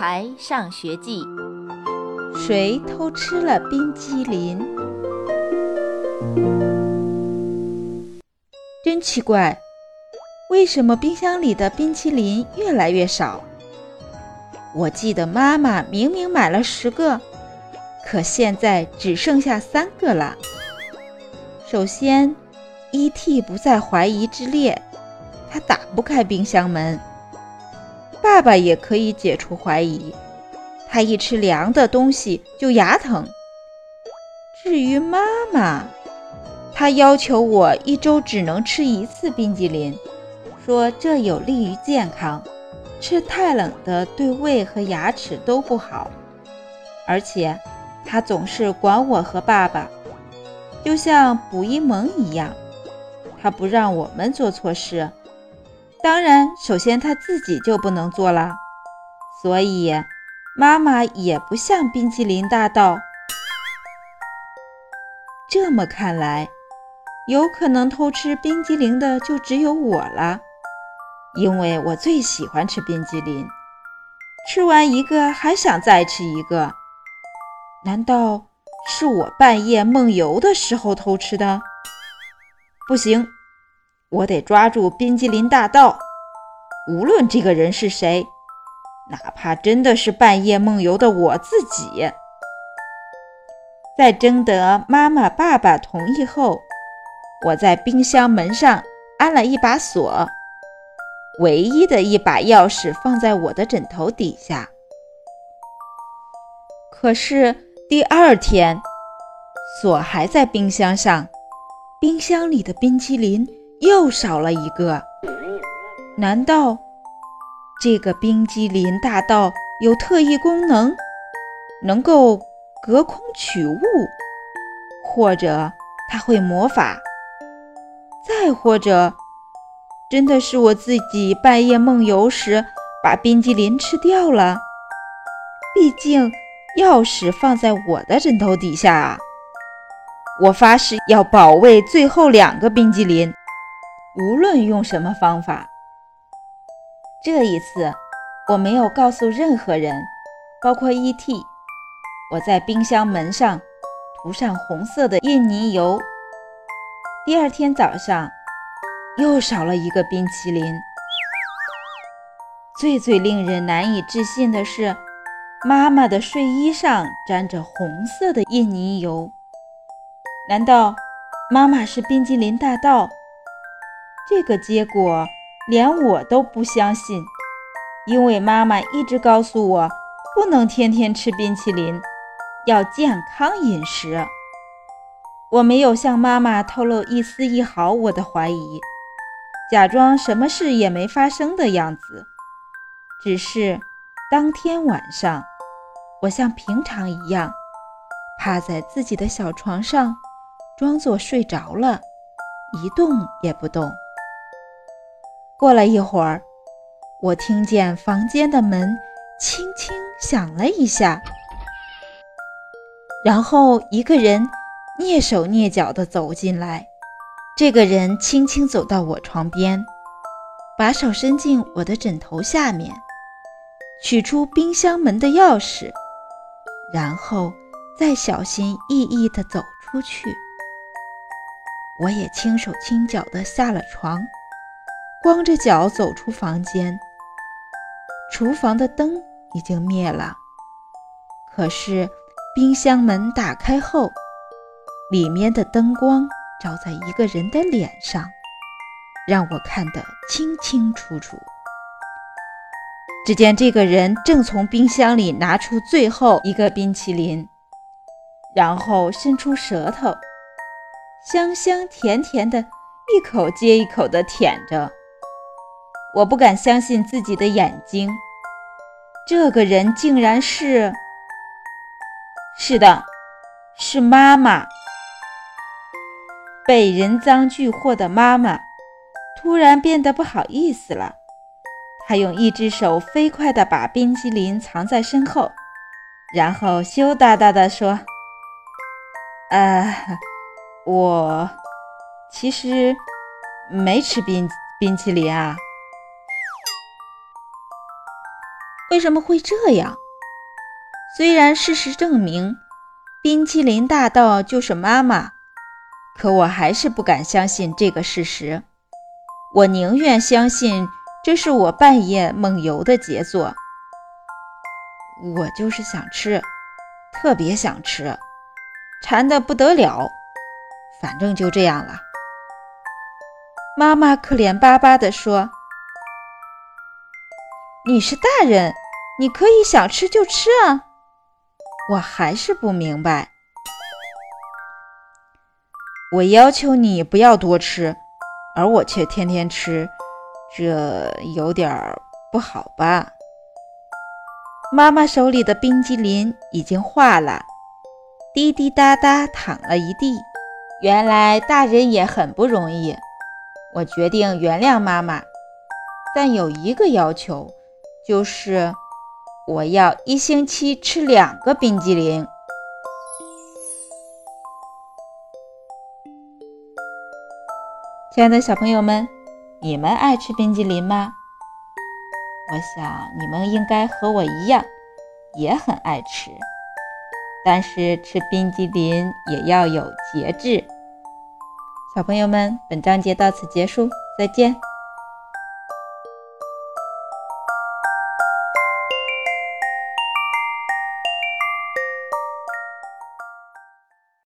孩上学记》：谁偷吃了冰激凌？真奇怪，为什么冰箱里的冰淇淋越来越少？我记得妈妈明明买了十个，可现在只剩下三个了。首先，E.T. 不在怀疑之列，他打不开冰箱门。爸爸也可以解除怀疑，他一吃凉的东西就牙疼。至于妈妈，她要求我一周只能吃一次冰激凌，说这有利于健康，吃太冷的对胃和牙齿都不好。而且，她总是管我和爸爸，就像捕一萌一样，她不让我们做错事。当然，首先他自己就不能做了，所以妈妈也不像冰淇淋大盗。这么看来，有可能偷吃冰激凌的就只有我了，因为我最喜欢吃冰激凌，吃完一个还想再吃一个。难道是我半夜梦游的时候偷吃的？不行。我得抓住冰激凌大盗，无论这个人是谁，哪怕真的是半夜梦游的我自己。在征得妈妈、爸爸同意后，我在冰箱门上安了一把锁，唯一的一把钥匙放在我的枕头底下。可是第二天，锁还在冰箱上，冰箱里的冰淇淋。又少了一个，难道这个冰激凌大盗有特异功能，能够隔空取物，或者他会魔法？再或者，真的是我自己半夜梦游时把冰激凌吃掉了？毕竟钥匙放在我的枕头底下啊！我发誓要保卫最后两个冰激凌。无论用什么方法，这一次我没有告诉任何人，包括 E.T. 我在冰箱门上涂上红色的印泥油。第二天早上，又少了一个冰淇淋。最最令人难以置信的是，妈妈的睡衣上沾着红色的印泥油。难道妈妈是冰激凌大盗？这个结果连我都不相信，因为妈妈一直告诉我不能天天吃冰淇淋，要健康饮食。我没有向妈妈透露一丝一毫我的怀疑，假装什么事也没发生的样子。只是当天晚上，我像平常一样趴在自己的小床上，装作睡着了，一动也不动。过了一会儿，我听见房间的门轻轻响了一下，然后一个人蹑手蹑脚地走进来。这个人轻轻走到我床边，把手伸进我的枕头下面，取出冰箱门的钥匙，然后再小心翼翼地走出去。我也轻手轻脚地下了床。光着脚走出房间，厨房的灯已经灭了。可是冰箱门打开后，里面的灯光照在一个人的脸上，让我看得清清楚楚。只见这个人正从冰箱里拿出最后一个冰淇淋，然后伸出舌头，香香甜甜的，一口接一口地舔着。我不敢相信自己的眼睛，这个人竟然是……是的，是妈妈。被人赃俱获的妈妈突然变得不好意思了，她用一只手飞快地把冰淇淋藏在身后，然后羞答答地说：“呃，我其实没吃冰冰淇淋啊。”为什么会这样？虽然事实证明，冰淇淋大盗就是妈妈，可我还是不敢相信这个事实。我宁愿相信这是我半夜梦游的杰作。我就是想吃，特别想吃，馋得不得了。反正就这样了。妈妈可怜巴巴地说：“你是大人，你可以想吃就吃啊。”我还是不明白。我要求你不要多吃，而我却天天吃，这有点不好吧？妈妈手里的冰激凌已经化了，滴滴答答淌了一地。原来大人也很不容易。我决定原谅妈妈，但有一个要求，就是。我要一星期吃两个冰激凌。亲爱的小朋友们，你们爱吃冰激凌吗？我想你们应该和我一样，也很爱吃。但是吃冰激凌也要有节制。小朋友们，本章节到此结束，再见。